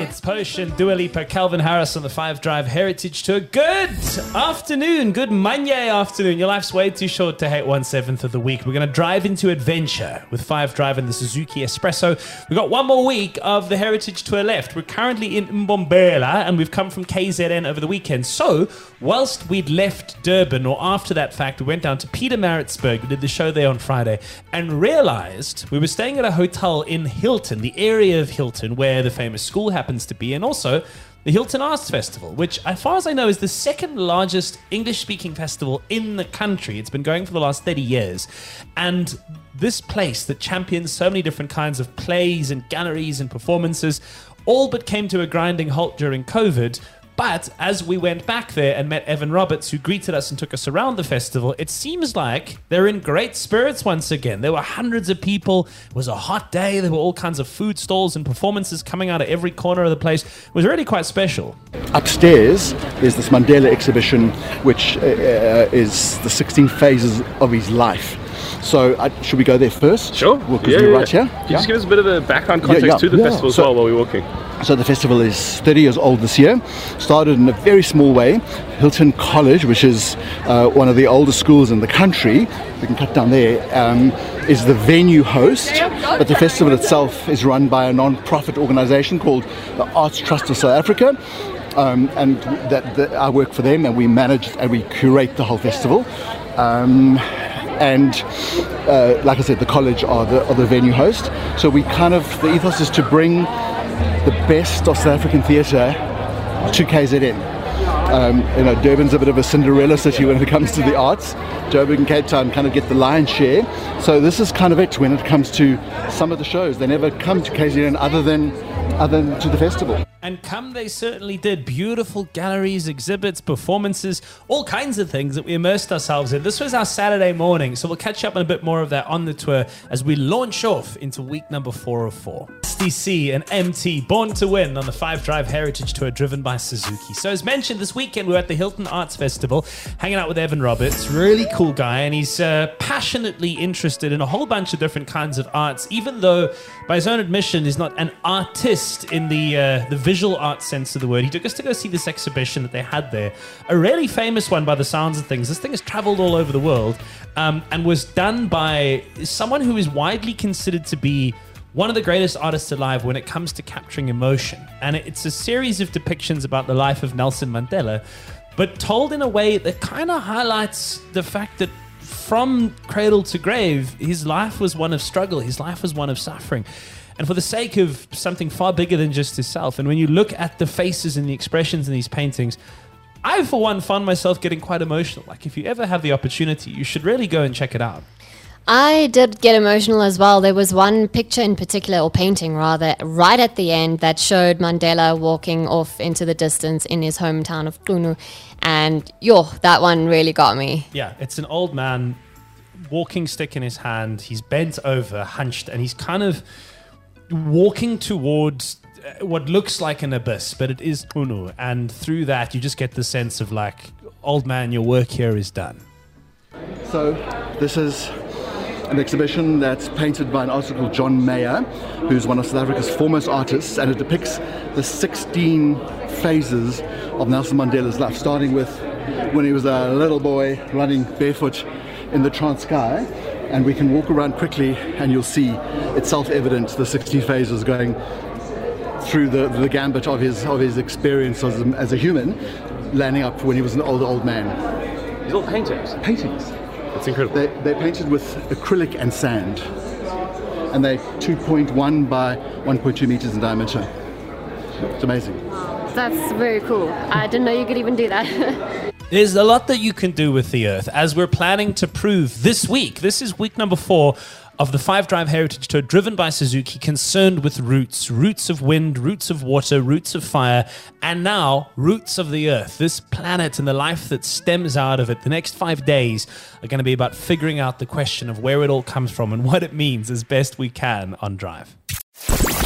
It's Potion, Dua Lipa, Calvin Harris on the Five Drive Heritage Tour. Good afternoon, good Monday afternoon. Your life's way too short to hate one seventh of the week. We're going to drive into adventure with Five Drive and the Suzuki S-Presso. We've got one more week of the Heritage Tour left. We're currently in Mbombela and we've come from KZN over the weekend. So, whilst we'd left Durban, or after that fact, we went down to Pietermaritzburg. We did the show there on Friday and realized we were staying at a hotel in Hilton, the area of Hilton where the famous school happens to be, and also the Hilton Arts Festival, which, as far as I know, is the second largest English speaking festival in the country. It's been going for the last 30 years. And this place that champions so many different kinds of plays and galleries and performances all but came to a grinding halt during COVID. But as we went back there and met Evan Roberts, who greeted us and took us around the festival, it seems like they're in great spirits once again. There were hundreds of people. It was a hot day. There were all kinds of food stalls and performances coming out of every corner of the place. It was really quite special. Upstairs is this Mandela exhibition, which uh, uh, is the 16 phases of his life. So, uh, should we go there first? Sure. Well, 'cause yeah, we're yeah, right yeah. here. Can you just give us a bit of a background context yeah, to the yeah. festival as well while we're walking? So the festival is 30 years old this year. Started in a very small way. Hilton College, which is uh, one of the oldest schools in the country, we can cut down there, um, is the venue host. But the festival itself is run by a non-profit organisation called the Arts Trust of South Africa. Um, and that, that I work for them, and we manage and we curate the whole festival. Um, and uh, like I said, the college are the, are the venue host. So we kind of the ethos is to bring the best of South African theatre to KZN. Um, you know, Durban's a bit of a Cinderella city when it comes to the arts. Durban and Cape Town kind of get the lion's share. So this is kind of it when it comes to some of the shows. They never come to KZN other than other than to the festival. And come they certainly did. Beautiful galleries, exhibits, performances, all kinds of things that we immersed ourselves in. This was our Saturday morning, so we'll catch up on a bit more of that on the tour as we launch off into week number four of four. SDC and MT Born to Win on the Five Drive Heritage Tour driven by Suzuki. So as mentioned, this weekend we we're at the Hilton Arts Festival, hanging out with Evan Roberts, really cool guy, and he's uh, passionately interested in a whole bunch of different kinds of arts, even though by his own admission he's not an artist in the uh, the visual art sense of the word. He took us to go see this exhibition that they had there, a really famous one by the sounds of things. This thing has traveled all over the world um, and was done by someone who is widely considered to be one of the greatest artists alive when it comes to capturing emotion. And it's a series of depictions about the life of Nelson Mandela, but told in a way that kind of highlights the fact that from cradle to grave, his life was one of struggle, his life was one of suffering. And for the sake of something far bigger than just himself, and when you look at the faces and the expressions in these paintings, I, for one, found myself getting quite emotional. Like, if you ever have the opportunity, you should really go and check it out. I did get emotional as well. There was one picture in particular, or painting rather, right at the end that showed Mandela walking off into the distance in his hometown of Qunu. And yo, that one really got me. Yeah, it's an old man, walking stick in his hand. He's bent over, hunched, and he's kind of walking towards uh, what looks like an abyss, but it is Qunu. And through that, you just get the sense of like, old man, your work here is done. So this is an exhibition that's painted by an artist called John Meyer, who's one of South Africa's foremost artists, and it depicts the 16 phases of Nelson Mandela's life, starting with when he was a little boy running barefoot in the Transkei. And we can walk around quickly, and you'll see it's self-evident the 16 phases going through the, the gambit of his of his experience as a, as a human, landing up when he was an old old man. These all paintings. Paintings. It's incredible. They, they're painted with acrylic and sand. And they're 2.1 by 1.2 meters in diameter. It's amazing. That's very cool. I didn't know you could even do that. There's a lot that you can do with the Earth, as we're planning to prove this week. This is week number four of the Five Drive Heritage Tour, driven by Suzuki, concerned with roots roots of wind, roots of water, roots of fire, and now roots of the Earth. This planet and the life that stems out of it. The next five days are going to be about figuring out the question of where it all comes from and what it means as best we can on Drive.